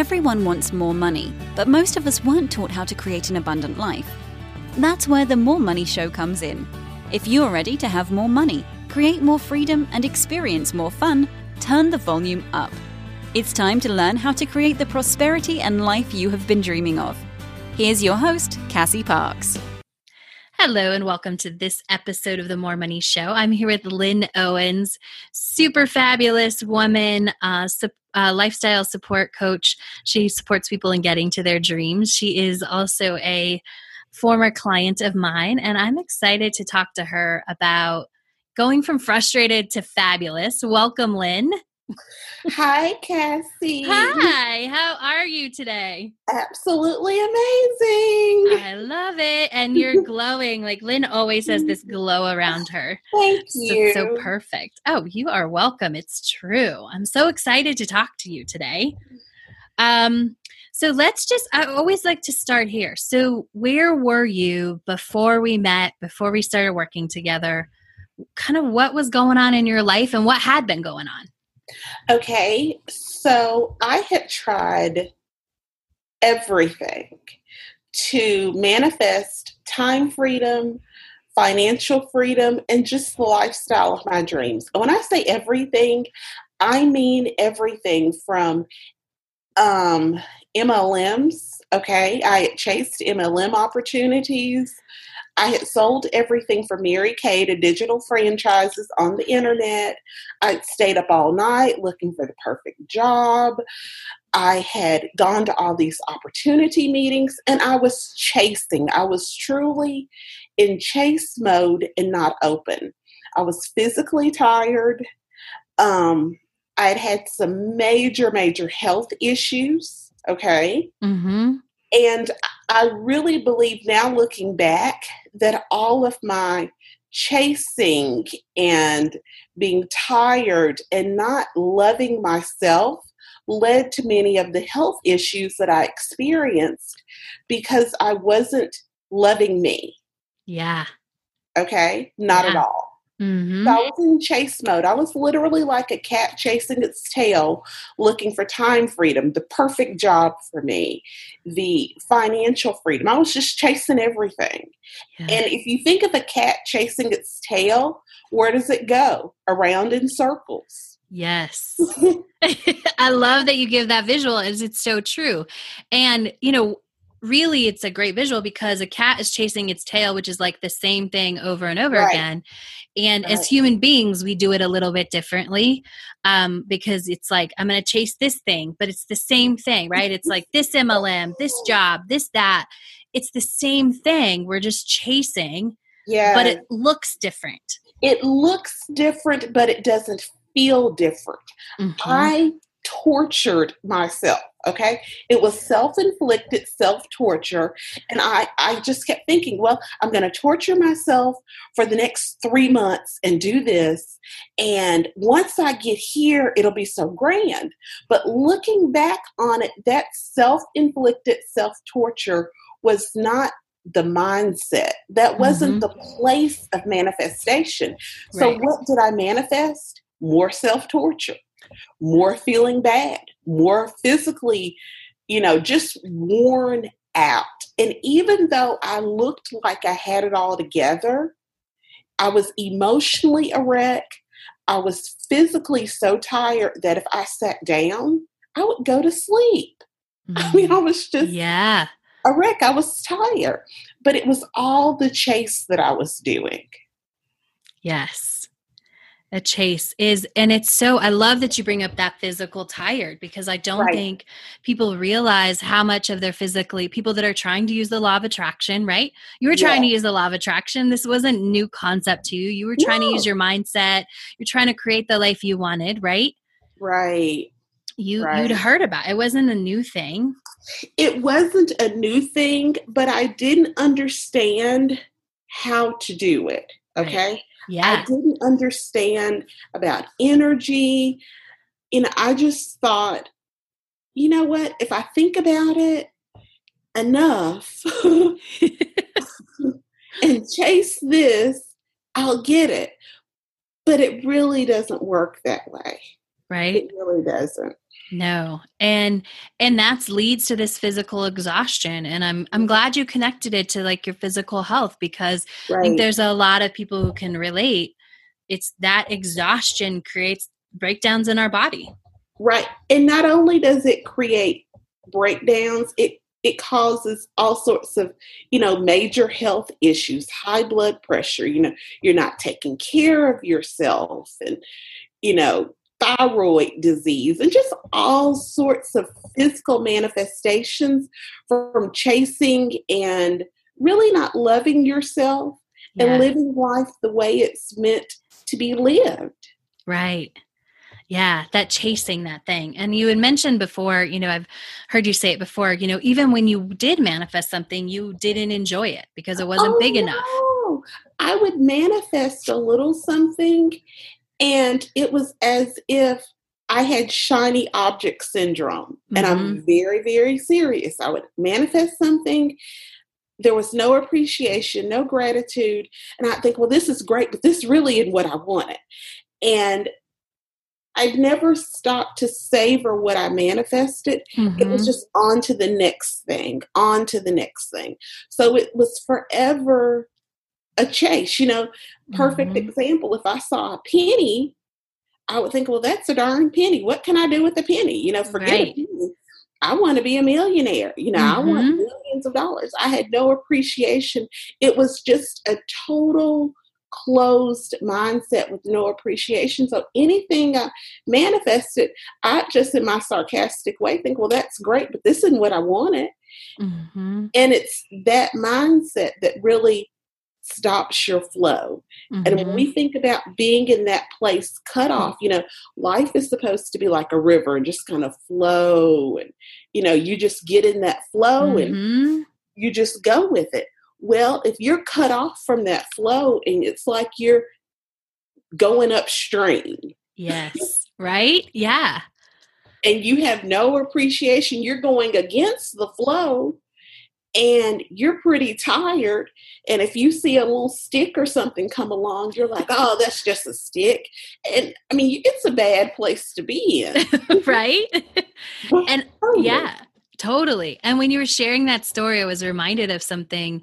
Everyone wants more money, but most of us weren't taught how to create an abundant life. That's where the More Money Show comes in. If you're ready to have more money, create more freedom, and experience more fun, turn the volume up. It's time to learn how to create the prosperity and life you have been dreaming of. Here's your host, Cassie Parks. Hello, and welcome to this episode of the More Money Show. I'm here with Lynn Owens, super fabulous woman, uh, uh, lifestyle support coach. She supports people in getting to their dreams. She is also a former client of mine, and I'm excited to talk to her about going from frustrated to fabulous. Welcome, Lynn. Hi, Cassie. Hi, how are you today? Absolutely amazing. I love it. And you're glowing. Like Lynn always has this glow around her. Thank So, you. so perfect. Oh, you are welcome. It's true. I'm so excited to talk to you today. Um, so let's just, I always like to start here. So, where were you before we met, before we started working together? Kind of what was going on in your life and what had been going on? Okay, so I had tried everything to manifest time freedom, financial freedom, and just the lifestyle of my dreams. When I say everything, I mean everything from um, MLMs. Okay, I chased MLM opportunities. I had sold everything from Mary Kay to digital franchises on the internet. I'd stayed up all night looking for the perfect job. I had gone to all these opportunity meetings and I was chasing. I was truly in chase mode and not open. I was physically tired. Um, I had had some major, major health issues. Okay. Mm-hmm. And I really believe now, looking back, that all of my chasing and being tired and not loving myself led to many of the health issues that I experienced because I wasn't loving me. Yeah. Okay. Not at all. Mm-hmm. So I was in chase mode. I was literally like a cat chasing its tail, looking for time freedom, the perfect job for me, the financial freedom. I was just chasing everything. And if you think of a cat chasing its tail, where does it go? Around in circles. Yes. I love that you give that visual as it's so true. And, you know, really it's a great visual because a cat is chasing its tail, which is like the same thing over and over Right. again. And as human beings, we do it a little bit differently um, because it's like, I'm going to chase this thing, but it's the same thing, right? It's like this MLM, this job, this, that. It's the same thing. We're just chasing, Yeah. but it looks different. it looks different, but it doesn't feel different. Mhm. I tortured myself. Okay. It was self inflicted self torture. And I, I just kept thinking, well, I'm going to torture myself for the next three months and do this. And once I get here, it'll be so grand. But looking back on it, that self inflicted self torture was not the mindset. That wasn't mm-hmm. the place of manifestation. So, Right. what did I manifest? More self torture, more feeling bad, more physically, you know, just worn out. And even though I looked like I had it all together, I was emotionally a wreck. I was physically so tired that if I sat down, I would go to sleep. I mean, I mm. was just yeah. a wreck. I was tired, but it was all the chase that I was doing. Yes. A chase is, and it's so, I love that you bring up that physical tired because I don't Right. think people realize how much of their physically, people that are trying to use the law of attraction, right? You were trying to use the law of attraction. This wasn't new concept to you. You were trying to use your mindset. You're trying to create the life you wanted, right? Right. You, Right. you'd heard about it. It wasn't a new thing. It wasn't a new thing, but I didn't understand how to do it. Right. Yeah. I didn't understand about energy. You know, I just thought, you know what? If I think about it enough and chase this, I'll get it. But it really doesn't work that way. right? It really doesn't. No. And and that's leads to this physical exhaustion and I'm I'm glad you connected it to like your physical health because right. I think there's a lot of people who can relate. It's that exhaustion creates breakdowns in our body. Right. And not only does it create breakdowns, it it causes all sorts of you know major health issues high blood pressure you know you're not taking care of yourself and you know thyroid disease and just all sorts of physical manifestations from chasing and really not loving yourself and living life the way it's meant to be lived right yeah, that chasing that thing. And you had mentioned before, you know, I've heard you say it before, you know, even when you did manifest something, you didn't enjoy it because it wasn't oh, big no. enough. I would manifest a little something and it was as if I had shiny object syndrome. Mm-hmm. And I'm mm-hmm. very, very serious. I would manifest something there was no appreciation, no gratitude. And I think, well, this is great, but this really isn't what I wanted. And I'd never stopped to savor what I manifested. Mm-hmm. It was mm-hmm. just on to the next thing, on to the next thing. So it was forever a chase. You know, perfect mm-hmm. example. If I saw a penny, I would think, well, that's a darn penny. What can I do with a penny? You know, forget right. a penny. I want to be a millionaire. You know, mm-hmm. I want mm-hmm. millions of dollars. I had no appreciation. It was just a total closed mindset with no appreciation. So anything I manifested, I just in my sarcastic way think, well, that's great, but this isn't what I wanted. Mm-hmm. And it's that mindset that really stops your flow. Mm-hmm. And when we mm-hmm. think about being in that place cut off, you know, life is supposed to be like a river and just kind of flow. And, you know, you just get in that flow mm-hmm. and you just go with it. Well, if you're cut off from that flow and it's like you're going upstream. Yes. right? Yeah. And you have no appreciation, you're going against the flow and you're pretty tired. And if you see a little stick or something come along, you're like, oh, that's just a stick. And I mean, it's a bad place to be in. right? and yeah, totally. And when you were sharing that story, I was reminded of something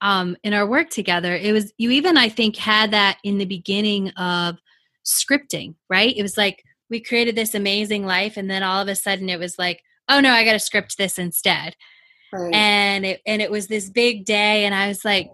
um, in our work together, it was you even I think had that in the beginning of scripting, right? It was like we created this amazing life, and then all of a sudden it was like, oh no, I got to script this instead. Right. And it and it was this big day, and I was like,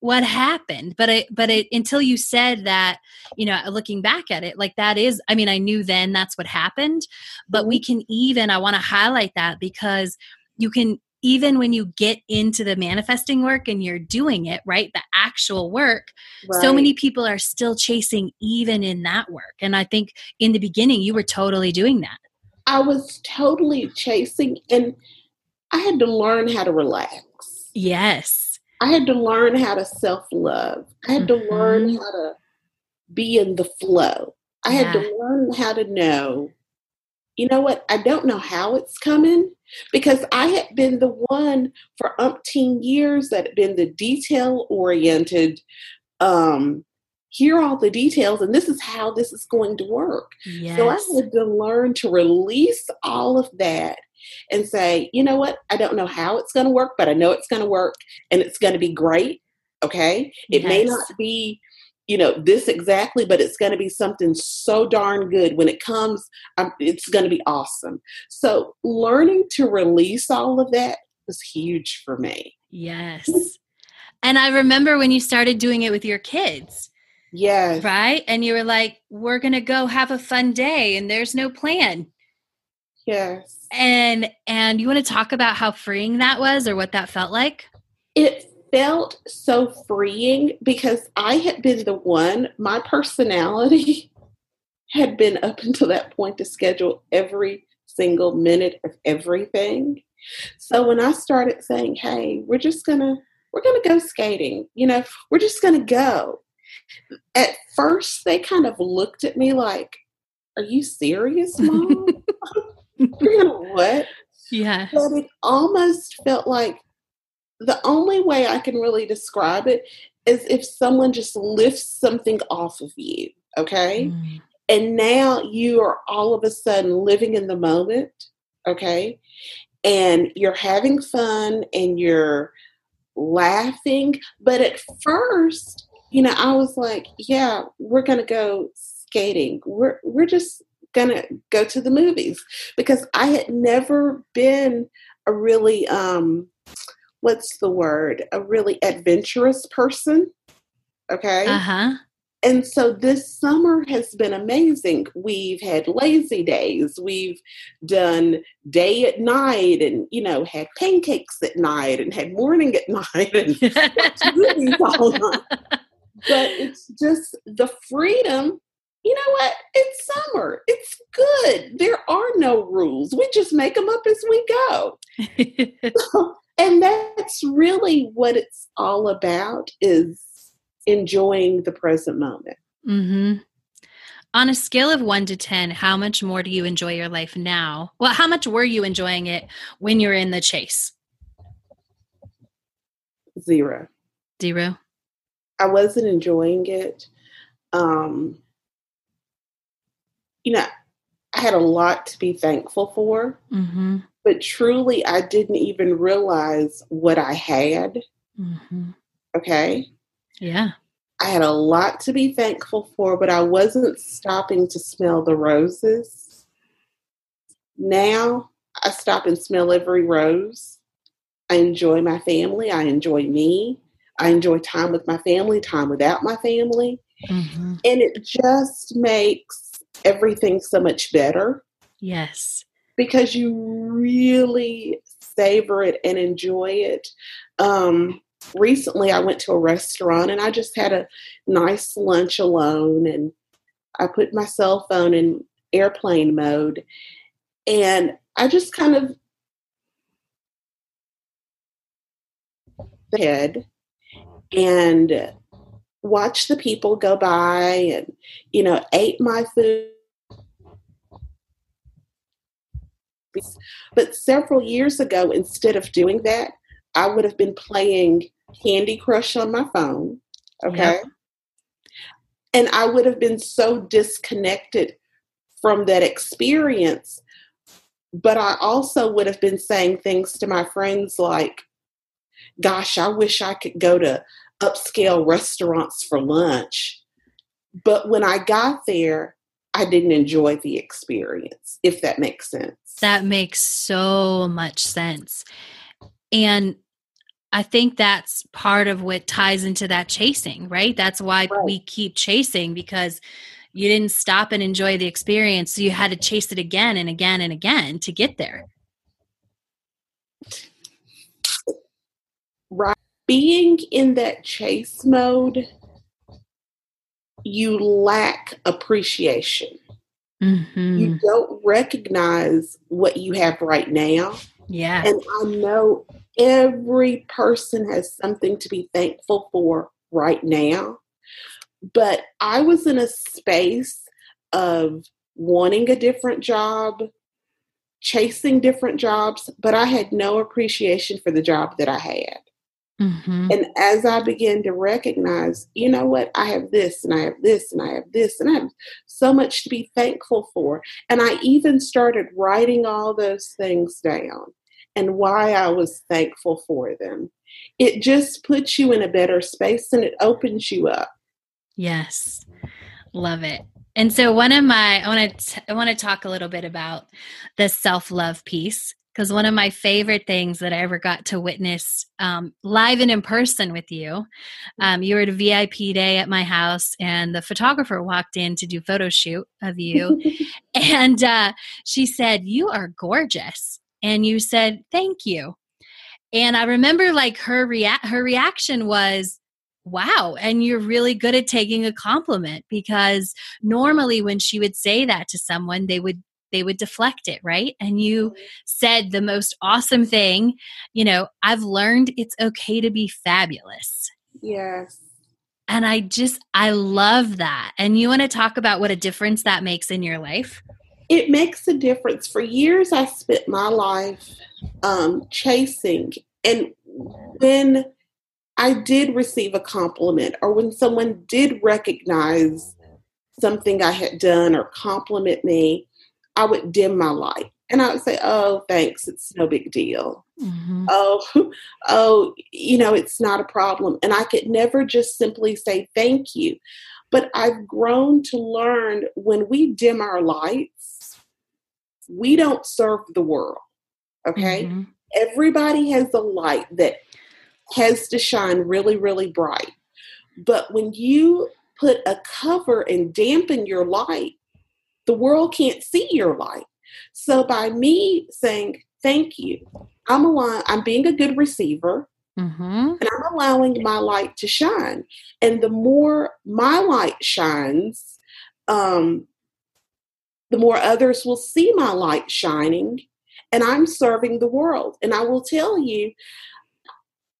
what happened? But it but it until you said that, you know, looking back at it, like that is, I mean, I knew then that's what happened, but we mm-hmm. can even I want to highlight that because you can even when you get into the manifesting work and you're doing it, right? The actual work, right. so many people are still chasing even in that work. And I think in the beginning, you were totally doing that. I was totally chasing, and I had to learn how to relax. Yes. I had to learn how to self love. I had mm-hmm. to learn how to be in the flow. I yeah. had to learn how to know you know what? I don't know how it's coming because I had been the one for umpteen years that had been the detail oriented, um, here are all the details, and this is how this is going to work. Yes. So I had to learn to release all of that and say, you know what? I don't know how it's going to work, but I know it's going to work and it's going to be great. Okay. It yes. may not be you know this exactly but it's going to be something so darn good when it comes um, it's going to be awesome so learning to release all of that was huge for me yes and i remember when you started doing it with your kids yes right and you were like we're going to go have a fun day and there's no plan yes and and you want to talk about how freeing that was or what that felt like it felt so freeing because I had been the one, my personality had been up until that point to schedule every single minute of everything. So when I started saying, hey, we're just gonna we're gonna go skating, you know, we're just gonna go. At first they kind of looked at me like, Are you serious, mom? What? Yeah. But it almost felt like the only way I can really describe it is if someone just lifts something off of you, okay? Mm. And now you are all of a sudden living in the moment, okay? And you're having fun and you're laughing. But at first, you know, I was like, yeah, we're going to go skating. We're, we're just to go to the movies because I had never been a really, um, what's the word, a really adventurous person. Okay. Uh huh. And so this summer has been amazing. We've had lazy days. We've done day at night and, you know, had pancakes at night and had morning at night and movies all night. But it's just the freedom. You know what? It's summer. It's good. There are no rules. We just make them up as we go. and that's really what it's all about is enjoying the present moment. Mm-hmm. On a scale of one to 10, how much more do you enjoy your life now? Well, how much were you enjoying it when you're in the chase? Zero. Zero. I wasn't enjoying it. Um, you know, I had a lot to be thankful for, mm-hmm. but truly, I didn't even realize what I had. Mm-hmm. Okay. Yeah. I had a lot to be thankful for, but I wasn't stopping to smell the roses. Now I stop and smell every rose. I enjoy my family. I enjoy me. I enjoy time with my family, time without my family. Mm-hmm. And it just makes everything so much better. Yes. Because you really savor it and enjoy it. Um, recently I went to a restaurant and I just had a nice lunch alone and I put my cell phone in airplane mode and I just kind of head and watched the people go by and you know ate my food but several years ago instead of doing that I would have been playing Candy Crush on my phone. Okay. Yep. And I would have been so disconnected from that experience. But I also would have been saying things to my friends like, gosh, I wish I could go to upscale restaurants for lunch. But when I got there, I didn't enjoy the experience, if that makes sense. That makes so much sense. And I think that's part of what ties into that chasing, right? That's why right. we keep chasing because you didn't stop and enjoy the experience. So you had to chase it again and again and again to get there. Right. Being in that chase mode, you lack appreciation. Mm-hmm. You don't recognize what you have right now. Yeah. And I know every person has something to be thankful for right now. But I was in a space of wanting a different job, chasing different jobs, but I had no appreciation for the job that I had. Mm-hmm. And as I began to recognize, you know what, I have this and I have this and I have this and I have so much to be thankful for. And I even started writing all those things down and why I was thankful for them. It just puts you in a better space and it opens you up. Yes. Love it. And so one of my I want to I want to talk a little bit about the self-love piece because one of my favorite things that I ever got to witness um, live and in person with you, um, you were at a VIP day at my house, and the photographer walked in to do photo shoot of you, and uh, she said, "You are gorgeous." and you said thank you. And i remember like her rea- her reaction was wow and you're really good at taking a compliment. Because normally when she would say that to someone they would they would deflect it right? And you said the most awesome thing you know i've learned it's okay to be fabulous. Yes. And i just i love that. And you want to talk about what a difference that makes in your life? It makes a difference. For years, I spent my life um, chasing, and when I did receive a compliment or when someone did recognize something I had done or compliment me, I would dim my light. And I would say, oh, thanks, it's no big deal. Mm-hmm. Oh, oh, you know, it's not a problem. And I could never just simply say thank you. But I've grown to learn when we dim our lights, we don't serve the world. Okay? Mm-hmm. Everybody has a light that has to shine really, really bright. But when you put a cover and dampen your light, the world can't see your light. So by me saying thank you, I'm allowing, I'm being a good receiver. Mm-hmm. And I'm allowing my light to shine. And the more my light shines, um, the more others will see my light shining. And I'm serving the world. And I will tell you,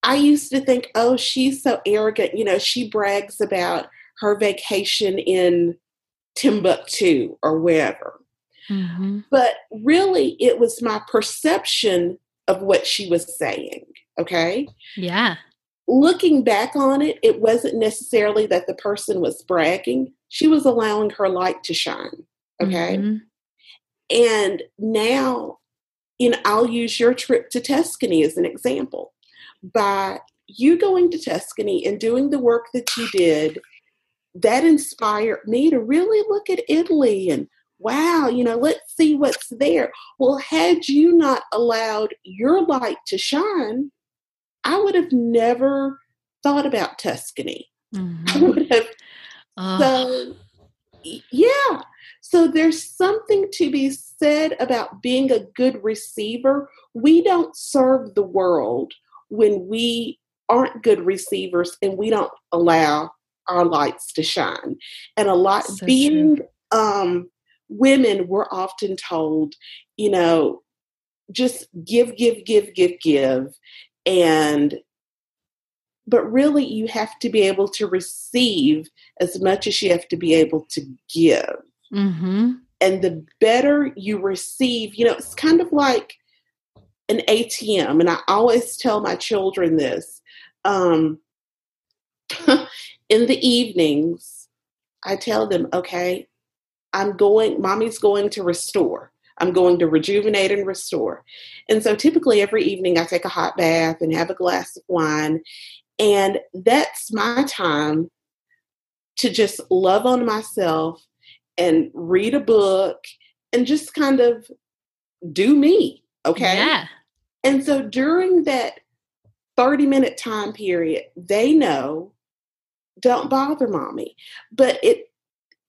I used to think, oh, she's so arrogant. You know, she brags about her vacation in Timbuktu or wherever. Mm-hmm. But really, it was my perception of what she was saying. Okay. Yeah. Looking back on it, it wasn't necessarily that the person was bragging, she was allowing her light to shine. Okay. Mm-hmm. And now, you know, I'll use your trip to Tuscany as an example. By you going to Tuscany and doing the work that you did, that inspired me to really look at Italy and wow, you know, let's see what's there. Well, had you not allowed your light to shine, I would have never thought about Tuscany. Mm-hmm. I would have. So, yeah. So there's something to be said about being a good receiver. We don't serve the world when we aren't good receivers and we don't allow our lights to shine. And a lot so being um, women, we're often told, you know, just give, give, give, give, give. And but really you have to be able to receive as much as you have to be able to give. Mm-hmm. And the better you receive, you know, it's kind of like an ATM. And I always tell my children this. Um, in the evenings, I tell them, okay, I'm going, mommy's going to restore. I'm going to rejuvenate and restore. And so typically every evening I take a hot bath and have a glass of wine. And that's my time to just love on myself and read a book and just kind of do me. Okay. Yeah. And so during that 30 minute time period, they know don't bother mommy. But it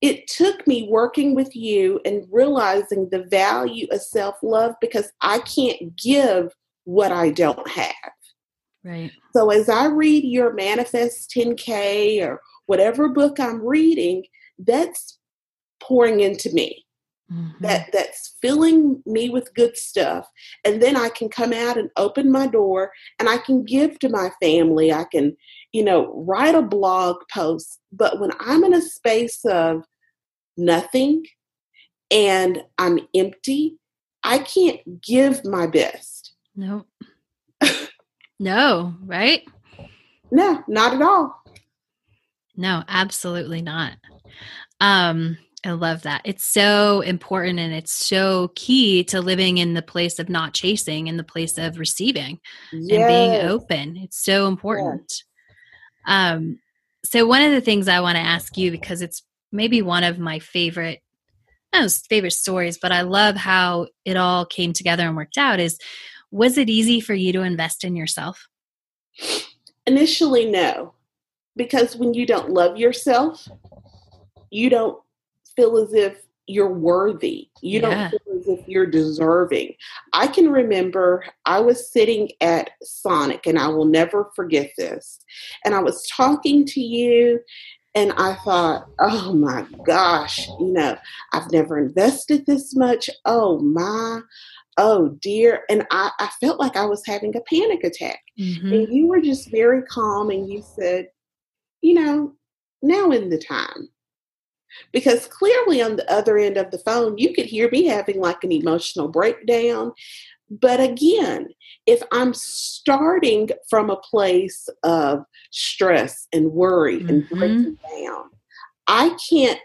it took me working with you and realizing the value of self-love because I can't give what I don't have. Right. So as I read your Manifest 10K or whatever book I'm reading, that's pouring into me. Mm-hmm. That that's filling me with good stuff. And then I can come out and open my door and I can give to my family. I can, you know, write a blog post. But when I'm in a space of nothing and I'm empty, I can't give my best. No. no, right? No, not at all. No, absolutely not. Um, I love that. It's so important and it's so key to living in the place of not chasing, in the place of receiving yes. and being open. It's so important. Yes. Um, so one of the things I want to ask you because it's maybe one of my favorite know, favorite stories, but I love how it all came together and worked out is was it easy for you to invest in yourself? Initially no. Because when you don't love yourself, you don't feel as if you're worthy. You yeah. don't feel as if you're deserving. I can remember I was sitting at Sonic, and I will never forget this. And I was talking to you, and I thought, oh my gosh, you know, I've never invested this much. Oh my, oh dear. And I, I felt like I was having a panic attack. Mm-hmm. And you were just very calm and you said, you know, now in the time because clearly on the other end of the phone you could hear me having like an emotional breakdown but again if i'm starting from a place of stress and worry mm-hmm. and breaking down i can't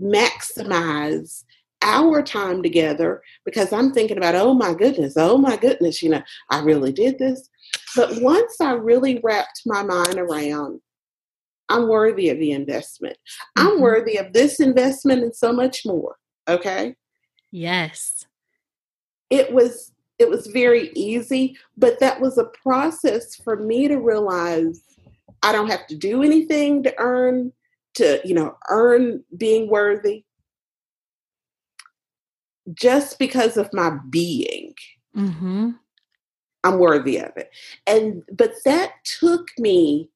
maximize our time together because I'm thinking about, oh my goodness, oh my goodness, you know, I really did this. But once I really wrapped my mind around, I'm worthy of the investment. Mm-hmm. I'm worthy of this investment and so much more. Okay. Yes. It was it was very easy, but that was a process for me to realize I don't have to do anything to earn to, you know, earn being worthy just because of my being. Mm-hmm. I'm worthy of it. And but that took me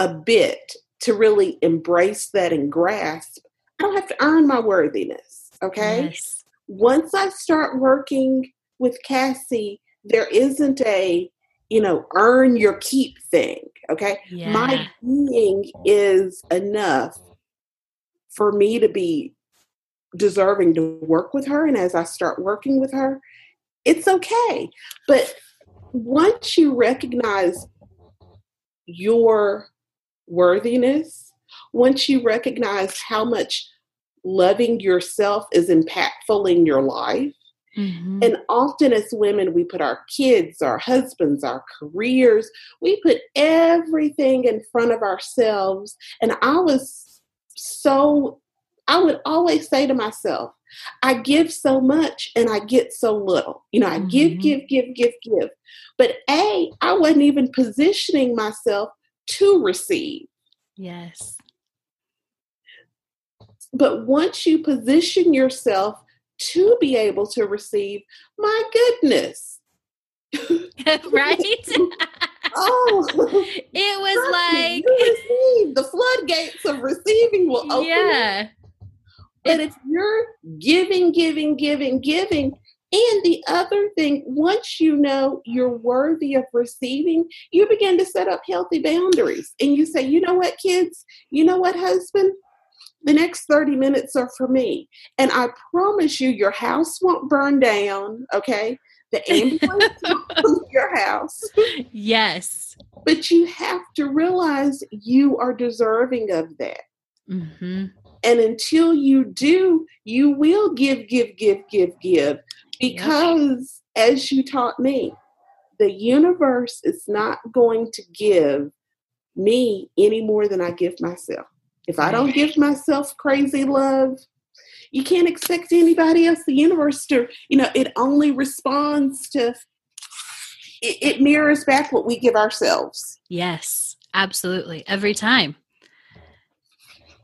a bit to really embrace that and grasp. I don't have to earn my worthiness. Okay. Yes. Once I start working with Cassie, there isn't a, you know, earn your keep thing. Okay. Yeah. My being is enough for me to be deserving to work with her. And as I start working with her, it's okay. But once you recognize your worthiness, once you recognize how much loving yourself is impactful in your life, Mm-hmm. And often, as women, we put our kids, our husbands, our careers, we put everything in front of ourselves. And I was so, I would always say to myself, I give so much and I get so little. You know, I mm-hmm. give, give, give, give, give. But A, I wasn't even positioning myself to receive. Yes. But once you position yourself to be able to receive, my goodness. right? oh, it was like receive. the floodgates of receiving will open. Yeah. But if you're giving, giving, giving, giving, and the other thing, once you know you're worthy of receiving, you begin to set up healthy boundaries. And you say, you know what, kids? You know what, husband? The next 30 minutes are for me. And I promise you, your house won't burn down, okay? The ambulance won't come to your house. Yes. But you have to realize you are deserving of that. Mm-hmm. And until you do, you will give, give, give, give, give. Because yep. as you taught me, the universe is not going to give me any more than I give myself. If I don't give myself crazy love, you can't expect anybody else, the universe to, you know, it only responds to, it, it mirrors back what we give ourselves. Yes, absolutely. Every time.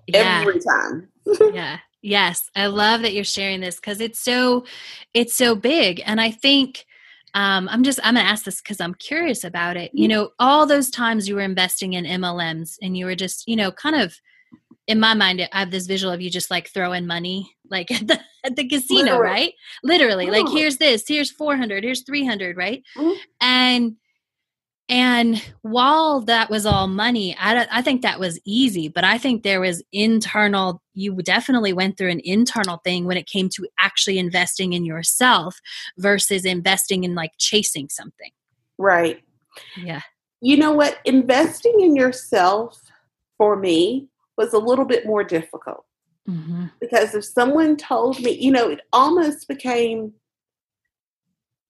Yeah. Every time. yeah. Yes. I love that you're sharing this because it's so, it's so big. And I think, um, I'm just I'm gonna ask this because I'm curious about it. You mm-hmm. know, all those times you were investing in MLMs and you were just, you know, kind of in my mind i have this visual of you just like throwing money like at the at the casino literally. right literally like here's this here's 400 here's 300 right mm-hmm. and and while that was all money I, I think that was easy but i think there was internal you definitely went through an internal thing when it came to actually investing in yourself versus investing in like chasing something right yeah you know what investing in yourself for me was a little bit more difficult. Mm-hmm. Because if someone told me, you know, it almost became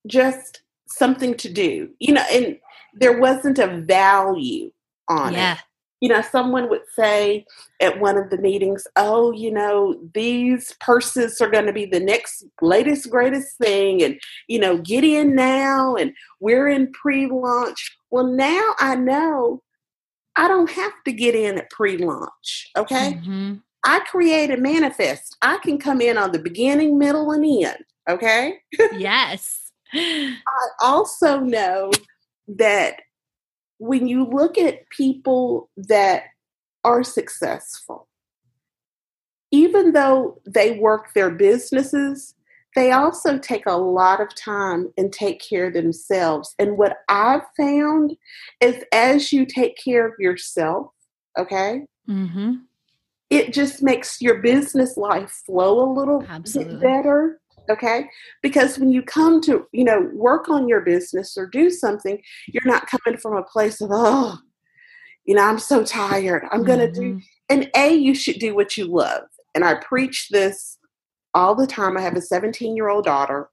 just something to do, you know, and there wasn't a value on yeah. it. You know, someone would say at one of the meetings, oh, you know, these purses are going to be the next latest, greatest thing. And, you know, get in now. And we're in pre launch. Well, now I know I don't have to get in at pre launch. Okay. Mm-hmm. I create a manifest. I can come in on the beginning, middle, and end. Okay. yes. I also know that when you look at people that are successful, even though they work their businesses, they also take a lot of time and take care of themselves. And what I've found is as you take care of yourself, okay, mm-hmm. it just makes your business life flow a little Absolutely. bit better. Okay. Because when you come to, you know, work on your business or do something, you're not coming from a place of, oh, you know, I'm so tired. I'm going to do, mm-hmm. and A, you should do what you love and I preach this all the time. I have a 17 year old daughter,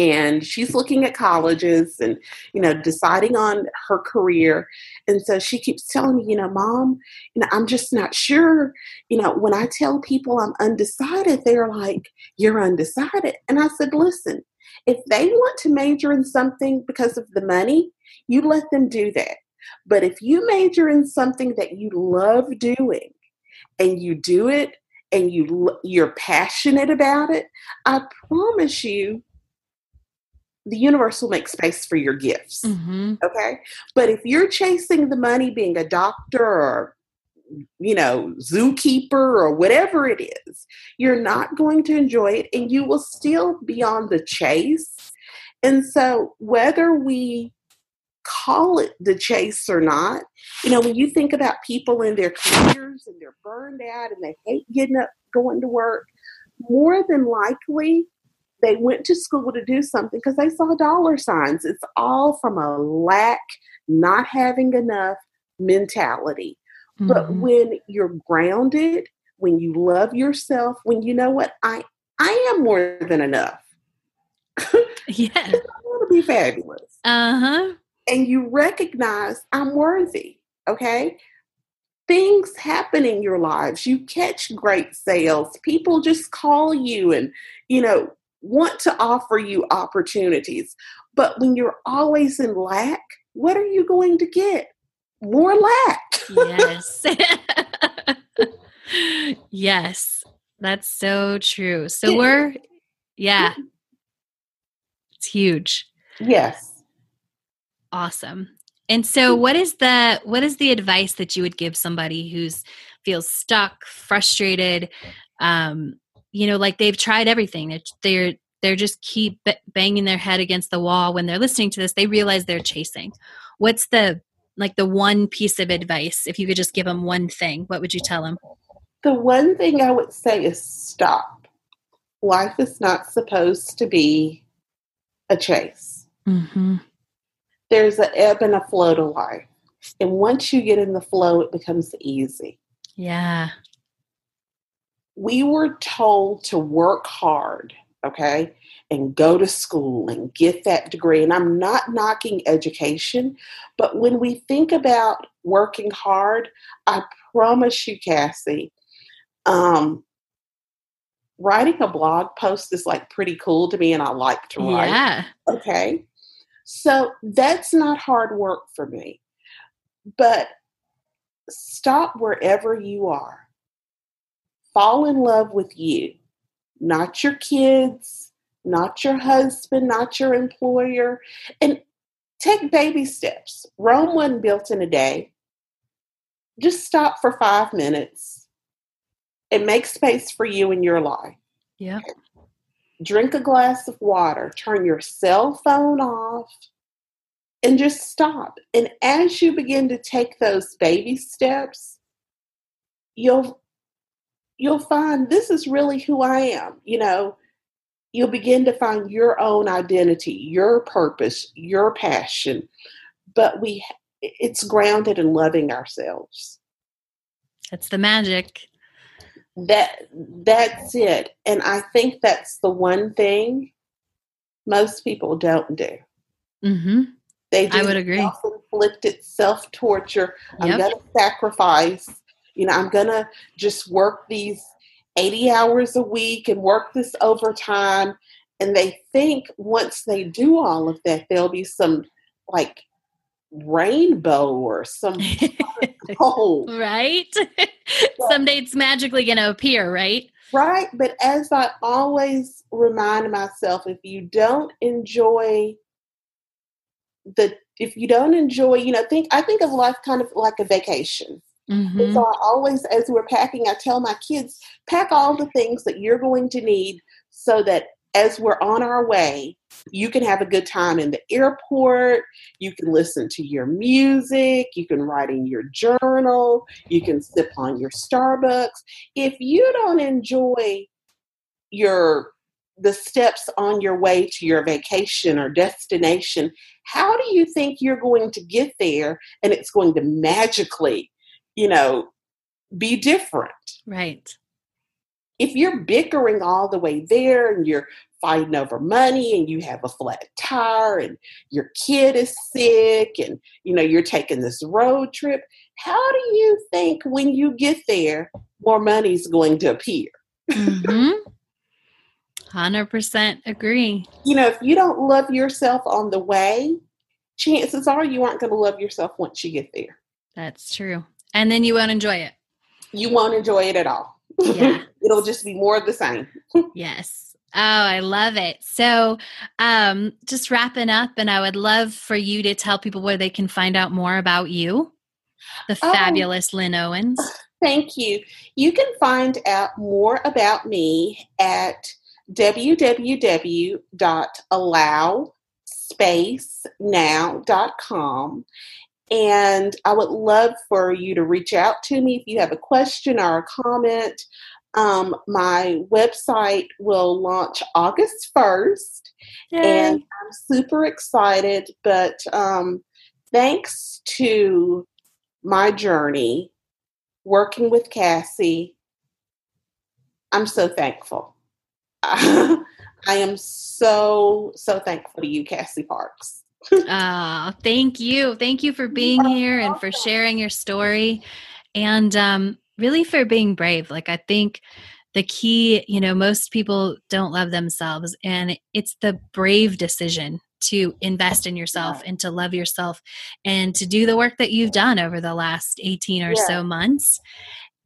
and she's looking at colleges and you know deciding on her career. And so she keeps telling me you know mom you know i'm just not sure you know when i tell people i'm undecided they're like you're undecided and i said listen if they want to major in something because of the money you let them do that. But if you major in something that you love doing and you do it and you you're passionate about it i promise you the universe will make space for your gifts. Mm-hmm. Okay. But if you're chasing the money, being a doctor or, you know, zookeeper or whatever it is, you're not going to enjoy it and you will still be on the chase. And so, whether we call it the chase or not, you know, when you think about people in their careers and they're burned out and they hate getting up, going to work, more than likely they went to school to do something because they saw dollar signs. It's all from a lack, not having enough mentality. Mm-hmm. But when you're grounded, when you love yourself, when you know what I I am more than enough. yeah. I want to be fabulous. Uh-huh. And you recognize I'm worthy. Okay. Things happen in your lives. You catch great sales. People just call you and, you know, want to offer you opportunities. But when you're always in lack, what are you going to get? More lack. yes. yes. That's so true. So we're, yeah, it's huge. Yes. Awesome. And so what is the what is the advice that you would give somebody who's feels stuck, frustrated, um, you know like they've tried everything. They're they're they're just keep banging their head against the wall when they're listening to this. They realize they're chasing. What's the like the one piece of advice? If you could just give them one thing what would you tell them the one thing i would say is stop. Life is not supposed to be a chase. Mm-hmm. there's an ebb and a flow to life. And once you get in the flow it becomes easy. Yeah we were told to work hard, okay, and go to school and get that degree. And I'm not knocking education, but when we think about working hard, I promise you, Cassie, um, writing a blog post is like pretty cool to me, and I like to write. Yeah. Okay. So that's not hard work for me. But stop wherever you are fall in love with you, not your kids, not your husband, not your employer, and take baby steps. Rome wasn't built in a day. Just stop for five minutes and make space for you in your life. Yeah. Drink a glass of water, turn your cell phone off, and just stop. And as you begin to take those baby steps, you'll you'll find this is really who I am. You know, you'll begin to find your own identity, your purpose, your passion. But we it's grounded in loving ourselves. That's the magic. That that's it. And I think that's the one thing most people don't do. Mm-hmm. They do I would agree. Self-inflicted self-torture. Yep. I'm going to sacrifice you know, I'm going to just work these 80 hours a week and work this overtime. And they think once they do all of that, there'll be some like rainbow or some gold. right? Someday it's magically going to appear, right? Right. But as I always remind myself, if you don't enjoy the, if you don't enjoy, you know, think, I think of life kind of like a vacation. Mm-hmm. So I always, as we're packing, I tell my kids, pack all the things that you're going to need so that as we're on our way, you can have a good time in the airport. You can listen to your music. You can write in your journal. You can sip on your Starbucks. If you don't enjoy your the steps on your way to your vacation or destination, how do you think you're going to get there and it's going to magically you know, be different. Right. if you're bickering all the way there and you're fighting over money and you have a flat tire and your kid is sick and you know you're taking this road trip how do you think when you get there more money's going to appear mm-hmm. 100% agree you know if you don't love yourself on the way chances are you aren't going to love yourself once you get there that's true and then you won't enjoy it you won't enjoy it at all yeah it'll just be more of the same yes Oh, I love it. So, um, just wrapping up, and I would love for you to tell people where they can find out more about you, the oh. fabulous Lynn Owens. Thank you. You can find out more about me at www.allowspacenow.com. And I would love for you to reach out to me if you have a question or a comment. Um, my website will launch August 1st, Yay. and I'm super excited. But um, thanks to my journey working with Cassie, I'm so thankful. I am so, so thankful to you, Cassie Parks. Oh, thank you. Thank you for being here and for sharing your story. And um, really for being brave. Like, I think the key, you know, most people don't love themselves, and it's the brave decision to invest in yourself and to love yourself and to do the work that you've done over the last 18 or yeah. so months.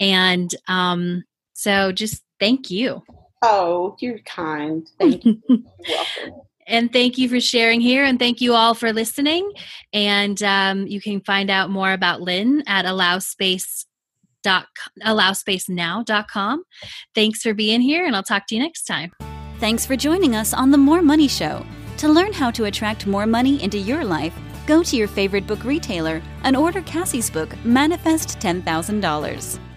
And um, so just thank you. Oh, you're kind. Thank you. And thank you for sharing here, and thank you all for listening. And um, you can find out more about Lynn at Allow Space allowspacenow.com. Thanks for being here, and I'll talk to you next time. Thanks for joining us on The More Money Show. To learn how to attract more money into your life, go to your favorite book retailer and order Cassie's book, Manifest $10,000.